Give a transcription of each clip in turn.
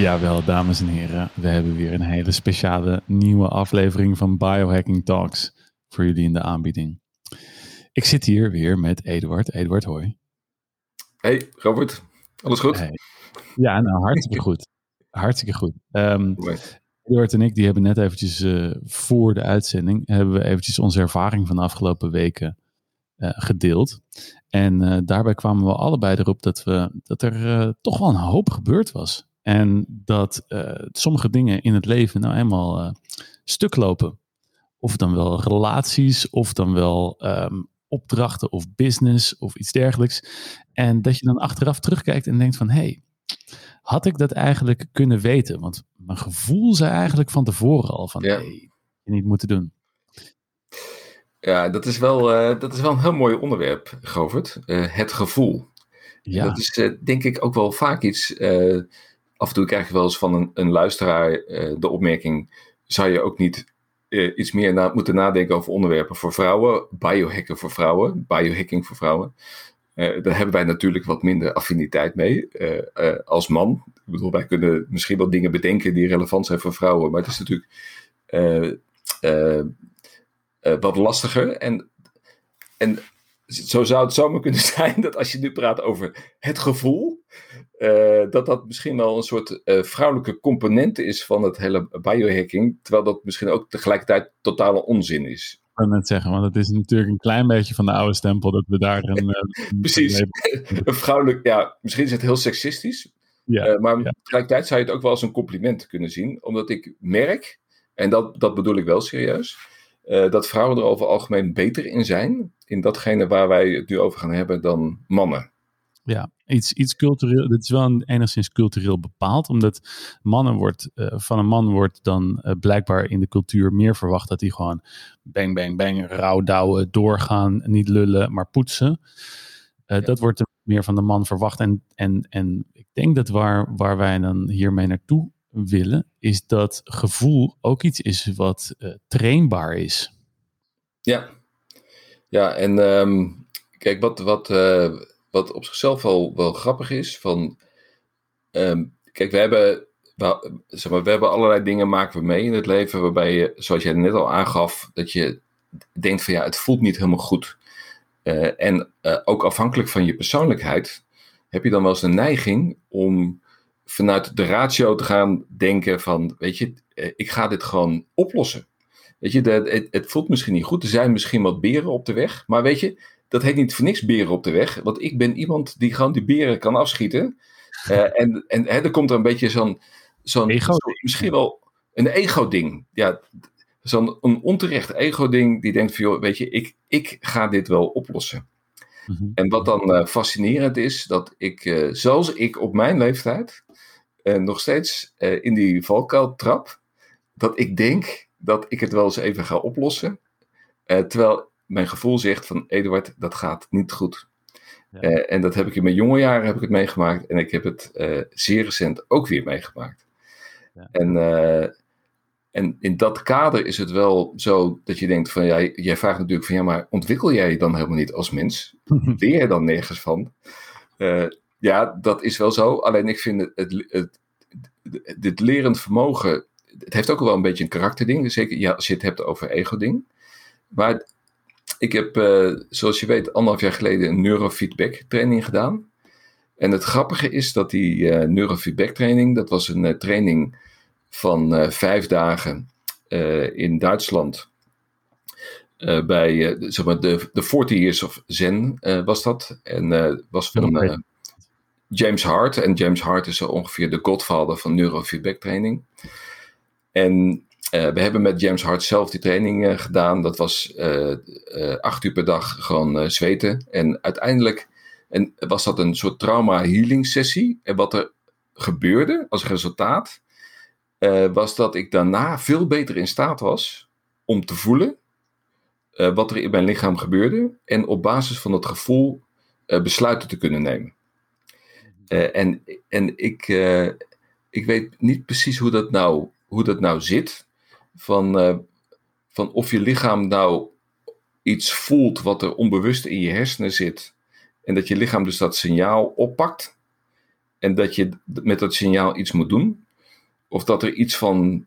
Jawel, dames en heren. We hebben weer een hele speciale nieuwe aflevering van Biohacking Talks voor jullie in de aanbieding. Ik zit hier weer met Eduard. Eduard, hoi. Hey, Robert. Alles goed? Hey. Ja, nou, hartstikke goed. Hartstikke goed. Um, Eduard en ik die hebben net eventjes uh, voor de uitzending hebben we eventjes onze ervaring van de afgelopen weken uh, gedeeld. En uh, daarbij kwamen we allebei erop dat, we, dat er toch wel een hoop gebeurd was. En dat sommige dingen in het leven nou eenmaal stuk lopen. Of dan wel relaties, of dan wel um, opdrachten of business of iets dergelijks. En dat je dan achteraf terugkijkt en denkt van hé, hey, had ik dat eigenlijk kunnen weten? Want mijn gevoel zei eigenlijk van tevoren al van, ja. nee, je niet moeten doen. Ja, dat is wel, uh, dat is wel een heel mooi onderwerp, Govert. Uh, het gevoel. Ja. Dat is uh, denk ik ook wel vaak iets. Af en toe krijg je wel eens van een, een luisteraar de opmerking: zou je ook niet iets meer moeten nadenken over onderwerpen voor vrouwen? Biohacken voor vrouwen, biohacking voor vrouwen. Uh, daar hebben wij natuurlijk wat minder affiniteit mee als man. Ik bedoel, wij kunnen misschien wel dingen bedenken die relevant zijn voor vrouwen, maar het is natuurlijk wat lastiger. En, en zo zou het zomaar kunnen zijn dat als je nu praat over het gevoel, dat dat misschien wel een soort vrouwelijke component is van het hele biohacking, terwijl dat misschien ook tegelijkertijd totale onzin is kan net zeggen, want het is natuurlijk een klein beetje van de oude stempel dat we daar een. Uh, Precies. Een, vrouwelijk, ja, misschien is het heel seksistisch. Ja, maar ja. tegelijkertijd zou je het ook wel als een compliment kunnen zien, omdat ik merk, en dat, dat bedoel ik wel serieus, uh, dat vrouwen er over algemeen beter in zijn, in datgene waar wij het nu over gaan hebben, dan mannen. Ja, iets, iets cultureel. Dit is wel een, enigszins cultureel bepaald, omdat mannen wordt, uh, van een man wordt dan uh, blijkbaar in de cultuur meer verwacht dat hij gewoon bang, bang, bang, rouwdouwen, doorgaan, niet lullen, maar poetsen. Uh, ja. Dat wordt meer van de man verwacht. En, en, en ik denk dat waar, waar wij dan hiermee naartoe willen, is dat gevoel ook iets is wat trainbaar is. Ja, ja en um, kijk, wat. wat wat op zichzelf wel, wel grappig is. Van, um, kijk, we hebben, zeg maar, we hebben allerlei dingen maken we mee in het leven. Waarbij je, zoals jij net al aangaf, dat je denkt van ja, het voelt niet helemaal goed. Uh, en ook afhankelijk van je persoonlijkheid heb je dan wel eens een neiging om vanuit de ratio te gaan denken van, weet je, uh, ik ga dit gewoon oplossen. Weet je, de, het, het, voelt misschien niet goed. Er zijn misschien wat beren op de weg. Maar weet je, dat heet niet voor niks beren op de weg. Want ik ben iemand die gewoon die beren kan afschieten. Uh, en en hè, er komt er een beetje zo'n. zo'n misschien wel een ego-ding. Ja, zo'n een onterecht ego-ding die denkt van, joh, weet je, ik, ik ga dit wel oplossen. Mm -hmm. En wat dan uh, fascinerend is, dat ik, uh, zoals ik op mijn leeftijd, nog steeds in die valkuil trap, dat ik denk dat ik het wel eens even ga oplossen. terwijl mijn gevoel zegt van Eduard, dat gaat niet goed. Ja. Uh, en dat heb ik in mijn jonge jaren heb ik het meegemaakt en ik heb het uh, zeer recent ook weer meegemaakt. Ja. En, uh, en in dat kader is het wel zo dat je denkt van, ja, jij vraagt natuurlijk van, ja, maar ontwikkel jij je dan helemaal niet als mens? Leer je dan nergens van? Ja, dat is wel zo. Alleen ik vind het, het, het, dit lerend vermogen, het heeft ook wel een beetje een karakterding. Zeker ja, als je het hebt over ego-ding. Maar ik heb, uh, zoals je weet, anderhalf jaar geleden een neurofeedback training gedaan. En het grappige is dat die uh, neurofeedback training, dat was een uh, training van vijf dagen in Duitsland. bij zeg maar de, de 40 Years of Zen was dat. En was van James Hart. En James Hart is ongeveer de godvader van neurofeedback training. En uh, we hebben met James Hart zelf die training uh, gedaan. Dat was uh, acht uur per dag gewoon zweten. En uiteindelijk en was dat een soort trauma healing sessie. En wat er gebeurde als resultaat, was dat ik daarna veel beter in staat was om te voelen wat er in mijn lichaam gebeurde. En op basis van het gevoel besluiten te kunnen nemen. En en ik, ik weet niet precies hoe dat nou, hoe dat nou zit van, uh, van of je lichaam nou iets voelt wat er onbewust in je hersenen zit. En dat je lichaam dus dat signaal oppakt. en dat je met dat signaal iets moet doen? Of dat er iets van,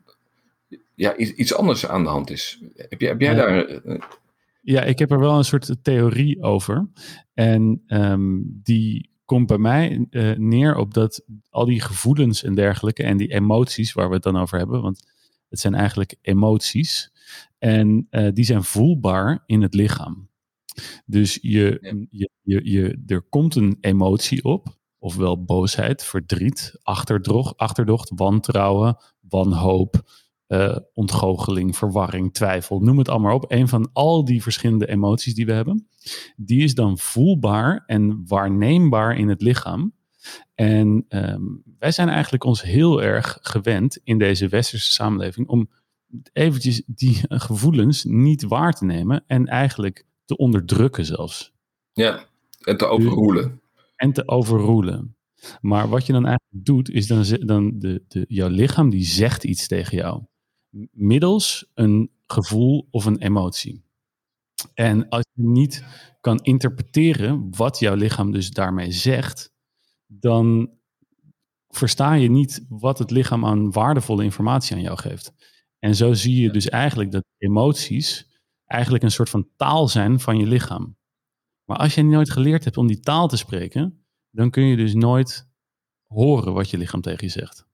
ja, iets anders aan de hand is? Heb jij, heb jij daar... Ja, ik heb er wel een soort theorie over. En um, die komt bij mij uh, neer op dat al die gevoelens en dergelijke en die emoties waar we het dan over hebben, want het zijn eigenlijk emoties en uh, die zijn voelbaar in het lichaam. Dus je, je, je, je, er komt een emotie op, ofwel boosheid, verdriet, achterdocht, achterdocht wantrouwen, wanhoop, uh, ontgoocheling, verwarring, twijfel, noem het allemaal op. Een van al die verschillende emoties die we hebben, die is dan voelbaar en waarneembaar in het lichaam. En um, wij zijn eigenlijk ons heel erg gewend in deze westerse samenleving om eventjes die gevoelens niet waar te nemen en eigenlijk te onderdrukken zelfs. Ja, en te overroelen. En te overroelen. Maar wat je dan eigenlijk doet, is dan, dan de, de, jouw lichaam die zegt iets tegen jou middels een gevoel of een emotie. En als je niet kan interpreteren wat jouw lichaam dus daarmee zegt, dan versta je niet wat het lichaam aan waardevolle informatie aan jou geeft. En zo zie je dus eigenlijk dat emoties eigenlijk een soort van taal zijn van je lichaam. Maar als je nooit geleerd hebt om die taal te spreken, dan kun je dus nooit horen wat je lichaam tegen je zegt.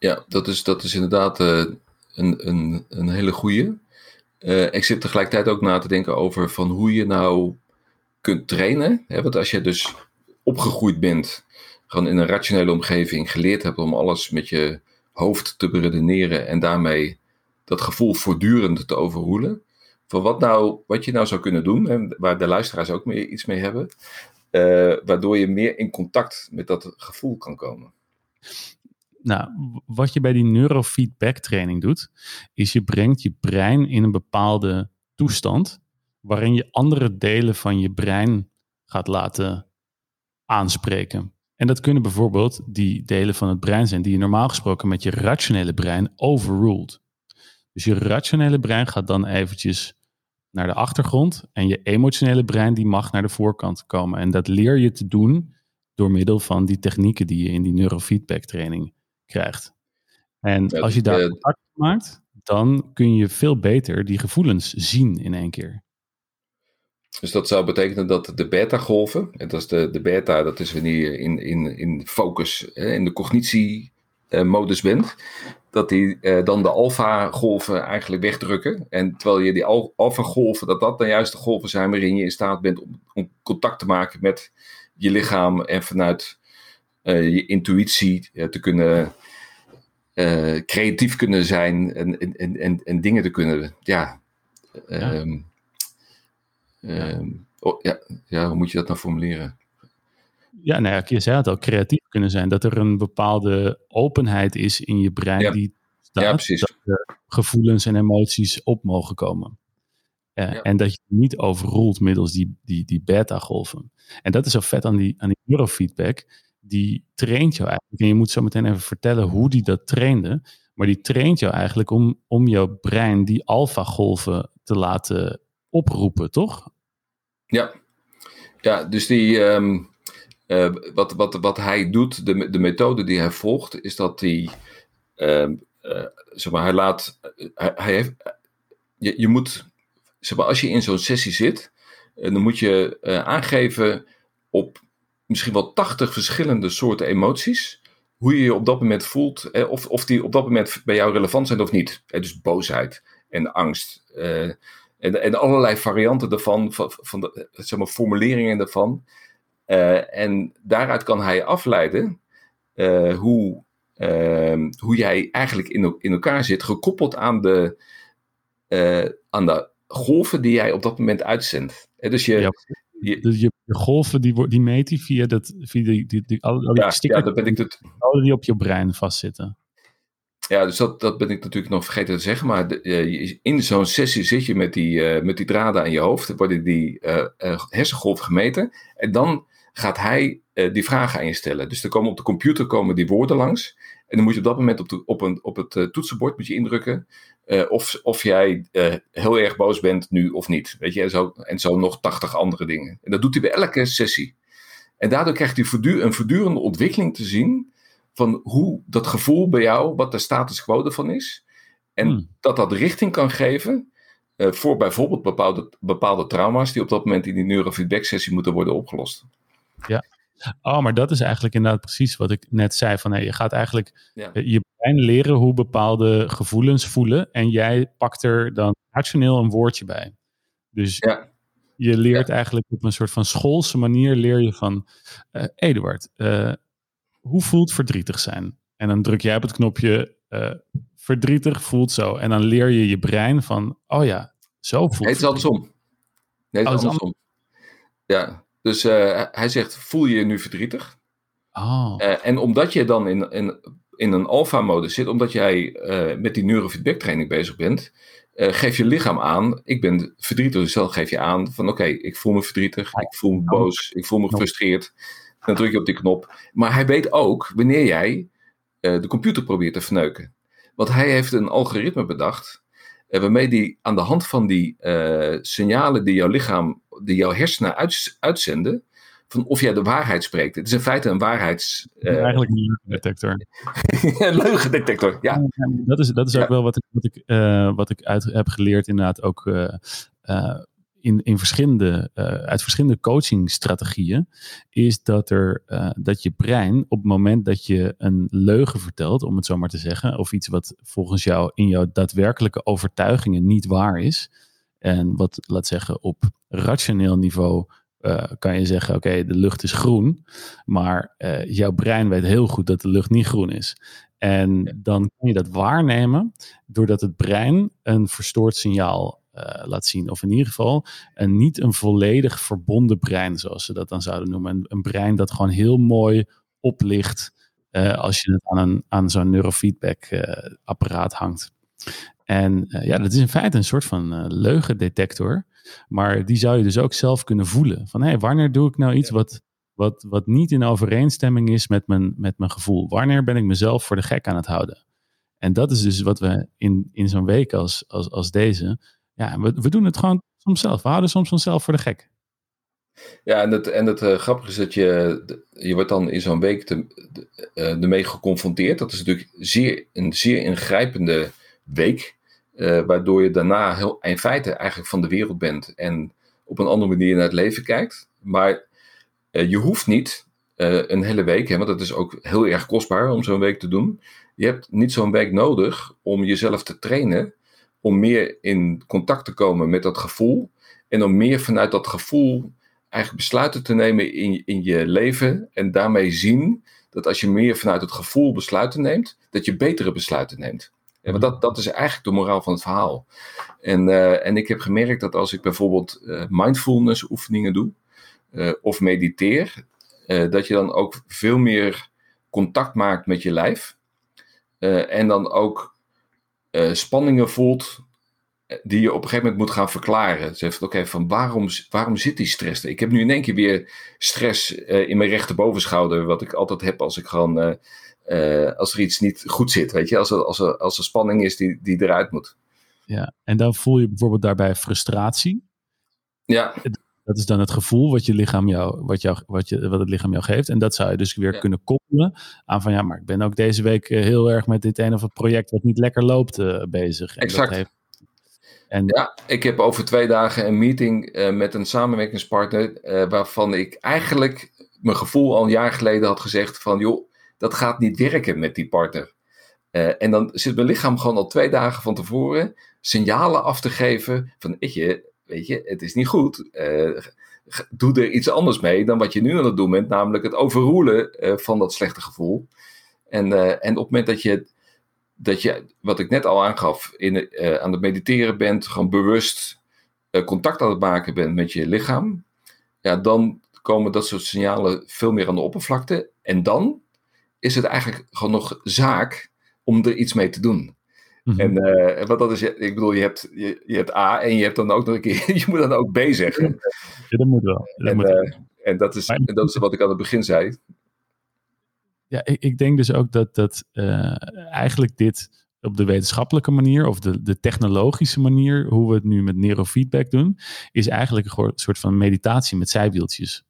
Ja, dat is, dat is inderdaad uh, een, een, een hele goede. Uh, ik zit tegelijkertijd ook na te denken over van hoe je nou kunt trainen. Hè? Want als je dus opgegroeid bent, gewoon in een rationele omgeving, geleerd hebt om alles met je hoofd te beredeneren en daarmee dat gevoel voortdurend te overroelen. Van wat, nou, wat je nou zou kunnen doen, en waar de luisteraars ook mee, iets mee hebben, uh, waardoor je meer in contact met dat gevoel kan komen. Nou, wat je bij die neurofeedback training doet, is je brengt je brein in een bepaalde toestand waarin je andere delen van je brein gaat laten aanspreken. En dat kunnen bijvoorbeeld die delen van het brein zijn die je normaal gesproken met je rationele brein overruled. Dus je rationele brein gaat dan eventjes naar de achtergrond en je emotionele brein die mag naar de voorkant komen. En dat leer je te doen door middel van die technieken die je in die neurofeedback training krijgt. En als je daar contact maakt, dan kun je veel beter die gevoelens zien in één keer. Dus dat zou betekenen dat de beta-golven, en dat is de, de beta, dat is wanneer je in, in, in focus, in de cognitie-modus bent, dat die uh, dan de alfa-golven eigenlijk wegdrukken. En terwijl je die alfa-golven, dat dat dan juist de golven zijn waarin je in staat bent om, om contact te maken met je lichaam en vanuit je intuïtie uh, te kunnen uh, creatief kunnen zijn en, en, en, en dingen te kunnen, ja. ja. Um, um, oh, ja, ja, hoe moet je dat nou formuleren? Ja, nou ja, je zei het al, creatief kunnen zijn. Dat er een bepaalde openheid is in je brein ja. die staat, ja, precies. dat gevoelens en emoties op mogen komen. Uh. En dat je niet overroelt middels die, die, die beta-golven. En dat is zo vet aan die, aan die neurofeedback die traint jou eigenlijk. En je moet zo meteen even vertellen hoe die dat trainde. Maar die traint jou eigenlijk om, om jouw brein die alfa-golven te laten oproepen, toch? Ja, ja dus die, um, uh, wat, wat, wat hij doet, de, de methode die hij volgt, is dat hij, uh, zeg maar, hij laat, hij, heeft, je, je moet, zeg maar, als je in zo'n sessie zit, dan moet je aangeven op misschien wel 80 verschillende soorten emoties. Hoe je je op dat moment voelt, of, of die op dat moment bij jou relevant zijn of niet. Dus boosheid en angst. Eh, en, en allerlei varianten daarvan, van, van de, zeg maar, formuleringen daarvan. En daaruit kan hij afleiden hoe, uh, hoe jij eigenlijk in, in elkaar zit, gekoppeld aan de, aan de golven die jij op dat moment uitzendt. dus je, ja. Je, dus je, de golven die, die meet hij via, dat, via die, die, die, al, al die ja, stickers ja, ben ik het... die op je brein vastzitten. Ja, dus dat, dat ben ik natuurlijk nog vergeten te zeggen. Maar de, uh, in zo'n sessie zit je met die, uh, met die draden aan je hoofd. worden die uh, hersengolven gemeten. En dan gaat hij die vragen aan je stellen. Dus er komen op de computer komen die woorden langs. En dan moet je op dat moment op, de, op, een, op het toetsenbord moet je indrukken. Uh, of, of jij uh, heel erg boos bent nu of niet. Weet je, en zo, en zo nog tachtig andere dingen. En dat doet hij bij elke sessie. En daardoor krijgt hij een voortdurende ontwikkeling te zien van hoe dat gevoel bij jou, wat de status quo ervan is. En hmm. dat dat richting kan geven uh, voor bijvoorbeeld bepaalde, bepaalde trauma's die op dat moment in die neurofeedback sessie moeten worden opgelost. Ja, Oh, maar dat is eigenlijk inderdaad precies wat ik net zei. Van, hey, je gaat eigenlijk ja. Eh, je brein leren hoe bepaalde gevoelens voelen. En jij pakt er dan rationeel een woordje bij. Dus ja. je leert eigenlijk op een soort van schoolse manier leer je van... Uh, Eduard, uh, hoe voelt verdrietig zijn? En dan druk jij op het knopje verdrietig voelt zo. En dan leer je je brein van, oh ja, zo voelt het. Het is andersom. Nee, het is oh, andersom. Ja, dus uh, hij zegt, voel je je nu verdrietig? Oh. Uh, en omdat je dan in, in, in een alpha-modus zit, omdat jij uh, met die neurofeedback training bezig bent, geef je lichaam aan, ik ben verdrietig. Dus dan geef je aan van oké, ik voel me verdrietig, ik voel me boos, ik voel me gefrustreerd. Dan druk je op die knop. Maar hij weet ook wanneer jij de computer probeert te verneuken. Want hij heeft een algoritme bedacht, waarmee die aan de hand van die signalen die jouw lichaam die jouw hersenen uitzenden, van of jij de waarheid spreekt. Het is in feite een waarheids... Uh... Eigenlijk een leugendetector. een leugendetector, ja. Dat is, dat is ook wel wat ik, wat ik, uh, wat ik uit heb geleerd inderdaad ook uh, in, in verschillende, uit verschillende coachingstrategieën. Is dat, er, dat je brein op het moment dat je een leugen vertelt, om het zo maar te zeggen, of iets wat volgens jou in jouw daadwerkelijke overtuigingen niet waar is en wat, laat zeggen, op rationeel niveau uh, kan je zeggen: oké, de lucht is groen. Maar jouw brein weet heel goed dat de lucht niet groen is. En dan kun je dat waarnemen doordat het brein een verstoord signaal uh, laat zien. Of in ieder geval een, niet een volledig verbonden brein, zoals ze dat dan zouden noemen. Een, een brein dat gewoon heel mooi oplicht als je het aan, een, aan zo'n neurofeedback apparaat hangt. En ja, dat is in feite een soort van leugendetector. Maar die zou je dus ook zelf kunnen voelen. Van hé, hey, wanneer doe ik nou iets wat, wat, wat niet in overeenstemming is met mijn, met mijn gevoel? Wanneer ben ik mezelf voor de gek aan het houden? En dat is dus wat we in, in zo'n week als, als, als deze. Ja, we, we doen het gewoon soms zelf. We houden soms onszelf voor de gek. Ja, en het, en het uh, grappige is dat je, je wordt dan in zo'n week te, ermee geconfronteerd. Dat is natuurlijk zeer, een zeer ingrijpende week. Uh, waardoor je daarna heel, in feite eigenlijk van de wereld bent en op een andere manier naar het leven kijkt. Maar uh, je hoeft niet uh, een hele week, hè, want dat is ook heel erg kostbaar om zo'n week te doen. Je hebt niet zo'n week nodig om jezelf te trainen, om meer in contact te komen met dat gevoel. En om meer vanuit dat gevoel eigenlijk besluiten te nemen in, in je leven. En daarmee zien dat als je meer vanuit het gevoel besluiten neemt, dat je betere besluiten neemt. Ja, want dat, dat is eigenlijk de moraal van het verhaal. En, uh, en ik heb gemerkt dat als ik bijvoorbeeld uh, mindfulness oefeningen doe uh, of mediteer, dat je dan ook veel meer contact maakt met je lijf. en dan ook spanningen voelt die je op een gegeven moment moet gaan verklaren. Zegt, oké, van waarom, waarom zit die stress er? Ik heb nu in één keer weer stress in mijn rechterbovenschouder, wat ik altijd heb als ik gewoon uh, als er iets niet goed zit, weet je, als er, als er, als er spanning is die, die eruit moet. Ja, en dan voel je bijvoorbeeld daarbij frustratie. Ja. Dat is dan het gevoel wat, je lichaam jou, wat, jou, wat, je, wat het lichaam jou geeft. En dat zou je dus weer kunnen koppelen aan van ja, maar ik ben ook deze week eh, heel erg met dit een of het project wat niet lekker loopt uh, bezig. En exact. Heeft... En... Ja, ik heb over twee dagen een meeting uh, met een samenwerkingspartner waarvan ik eigenlijk mijn gevoel al een jaar geleden had gezegd van joh, dat gaat niet werken met die partner. En dan zit mijn lichaam gewoon al twee dagen van tevoren signalen af te geven van, weet je, weet je het is niet goed. Uh, doe er iets anders mee dan wat je nu aan het doen bent, namelijk het overroelen uh, van dat slechte gevoel. En, en op het moment dat je, dat je, wat ik net al aangaf, in, aan het mediteren bent, gewoon bewust contact aan het maken bent met je lichaam, ja, dan komen dat soort signalen veel meer aan de oppervlakte. En dan is het eigenlijk gewoon nog zaak om er iets mee te doen. Mhm. En uh, wat dat is, ik bedoel, je hebt, je, je, hebt A en je hebt dan ook nog een keer, je moet dan ook B zeggen. Ja, dat moet wel. Dat en, moet uh, en, dat is, en dat is wat ik aan het begin zei. Ja, ik, ik denk dus ook dat, dat uh, eigenlijk dit op de wetenschappelijke manier of de, de technologische manier, hoe we het nu met neurofeedback doen, is eigenlijk een soort van meditatie met zijwieltjes.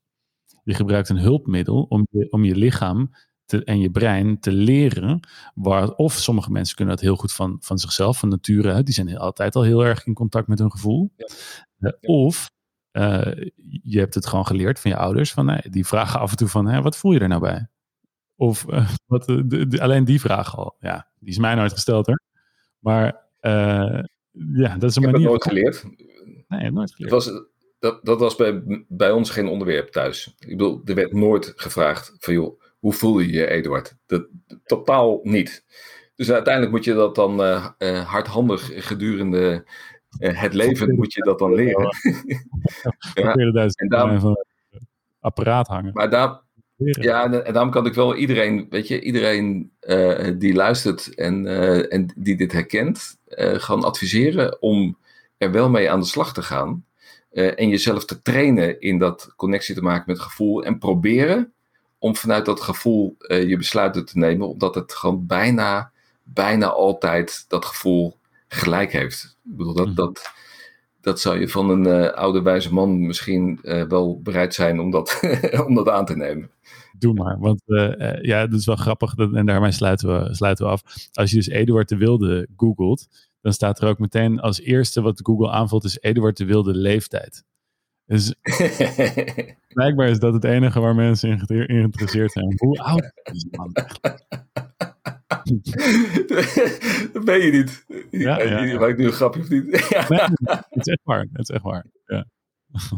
Je gebruikt een hulpmiddel om je, om je lichaam te, en je brein te leren. Waar, of sommige mensen kunnen dat heel goed van, van zichzelf, van nature. Die zijn altijd al heel erg in contact met hun gevoel. Ja. Uh, Of uh, je hebt het gewoon geleerd van je ouders. Van, nee, die vragen af en toe van, wat voel je er nou bij? Of uh, wat, de, de, alleen die vraag al. Ja, die is mij nooit gesteld hoor. Maar ja, dat is een ik manier. heb het nooit geleerd. Nee, nooit geleerd. Het was, dat, dat was bij, bij ons geen onderwerp thuis. Ik bedoel, er werd nooit gevraagd van joh, hoe voel je je, Eduard? Dat, totaal niet. Dus uiteindelijk moet je dat dan uh, uh, hardhandig gedurende uh, het leven moet je dat dan leren. ja, en daarom, apparaat hangen. Maar daar, ja, en, daarom kan ik wel iedereen, weet je, iedereen die luistert en, en die dit herkent, gaan adviseren om er wel mee aan de slag te gaan. en jezelf te trainen in dat connectie te maken met gevoel en proberen om vanuit dat gevoel uh, je besluiten te nemen, omdat het gewoon bijna, bijna altijd dat gevoel gelijk heeft. Ik bedoel, dat, mm. dat, dat zou je van een uh, oude wijze man misschien uh, wel bereid zijn om dat, om dat aan te nemen. Doe maar, want ja, dat is wel grappig en daarmee sluiten we, sluiten we af. Als je dus Eduard de Wilde googelt, dan staat er ook meteen als eerste wat Google aanvult is Eduard de Wilde leeftijd. Dus blijkbaar is dat het enige waar mensen in geïnteresseerd zijn. Hoe oud is die man dat ben je niet. Ja, ja, ja. ik nu een grapje of niet? nee, het is echt waar. Het is echt waar. Ja.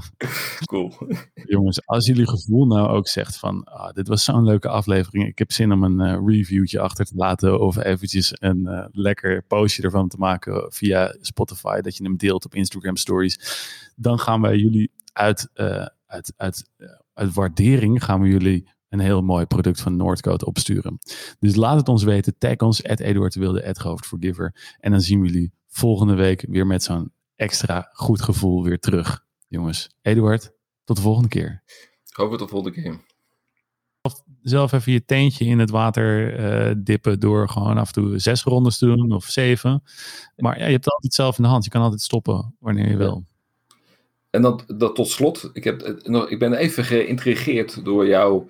Cool. Jongens, als jullie gevoel nou ook zegt van ah, dit was zo'n leuke aflevering. Ik heb zin om een uh, reviewtje achter te laten of eventjes een uh, lekker postje ervan te maken via Spotify. Dat je hem deelt op Instagram stories. Dan gaan wij jullie uit, uh, uit, uit, uit waardering gaan we jullie een heel mooi product van Noordcoat opsturen. Dus laat het ons weten. Tag ons, at Eduard Wilde, at Forgiver. En dan zien we jullie volgende week weer met zo'n extra goed gevoel weer terug. Jongens, Eduard, tot de volgende keer. Hoop tot de volgende keer. Zelf even je teentje in het water uh, dippen door gewoon af en toe zes rondes te doen of zeven. Maar ja, je hebt het altijd zelf in de hand. Je kan altijd stoppen wanneer je wil. En dan, dat tot slot, ik, heb, ik ben even geïntrigeerd door jouw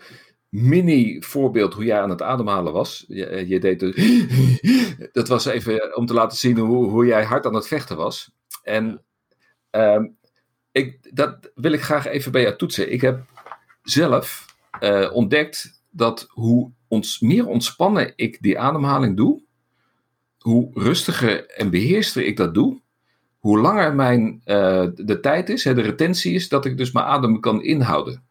mini-voorbeeld hoe jij aan het ademhalen was. Je, je deed de, dat was even om te laten zien hoe, hoe jij hard aan het vechten was. En um, ik, dat wil ik graag even bij jou toetsen. Ik heb zelf uh, ontdekt dat hoe ons, meer ontspannen ik die ademhaling doe, hoe rustiger en beheerster ik dat doe, hoe langer mijn, uh, de tijd is, hè, de retentie is, dat ik dus mijn adem kan inhouden.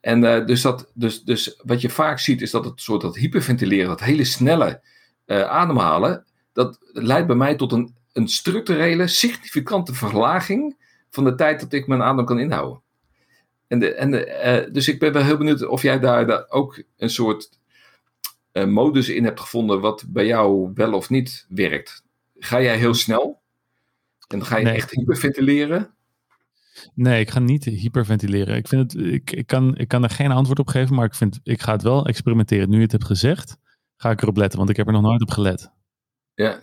En uh, dus, dat, dus, dus wat je vaak ziet, is dat het soort dat hyperventileren, dat hele snelle uh, ademhalen, dat leidt bij mij tot een, een structurele, significante verlaging van de tijd dat ik mijn adem kan inhouden. En de, en de, dus ik ben wel heel benieuwd of jij daar, daar ook een soort modus in hebt gevonden, wat bij jou wel of niet werkt. Ga jij heel snel? En ga je nee. echt hyperventileren? Nee, ik ga niet hyperventileren. Ik, vind het, ik, ik, kan, ik kan er geen antwoord op geven, maar ik, vind, ik ga het wel experimenteren. Nu je het hebt gezegd, ga ik erop letten, want ik heb er nog nooit op gelet. Ja,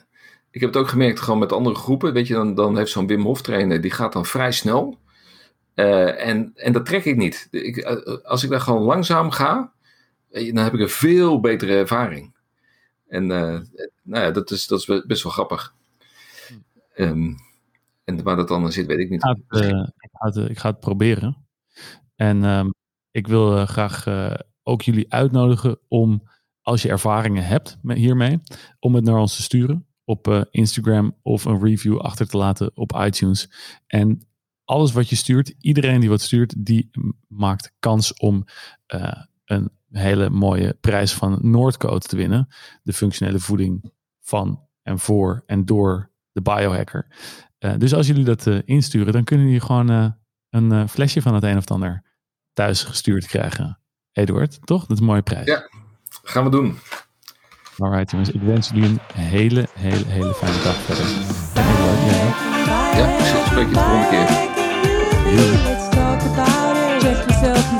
ik heb het ook gemerkt gewoon met andere groepen. Weet je, dan, dan heeft zo'n Wim Hof trainer, die gaat dan vrij snel. Uh, en, en dat trek ik niet. Ik, als ik daar gewoon langzaam ga, dan heb ik een veel betere ervaring. En uh, nou ja, dat is, dat is best wel grappig. Um, en waar dat dan zit, weet ik niet. Ik ga het, ga het, ik ga het proberen. En um, ik wil uh, graag ook jullie uitnodigen om, als je ervaringen hebt hiermee, om het naar ons te sturen op Instagram of een review achter te laten op iTunes. En alles wat je stuurt, iedereen die wat stuurt, die maakt kans om een hele mooie prijs van Noordcoat te winnen. De functionele voeding van en voor en door de biohacker. Uh, dus als jullie dat uh, insturen, dan kunnen jullie gewoon uh, een flesje van het een of het ander thuis gestuurd krijgen. Eduard, toch? Dat is een mooie prijs. Ja, gaan we doen. Alright jongens, ik wens jullie een hele, hele, hele fijne dag verder. En Eduard, ook? Ja, ik spreek je de volgende keer. Let's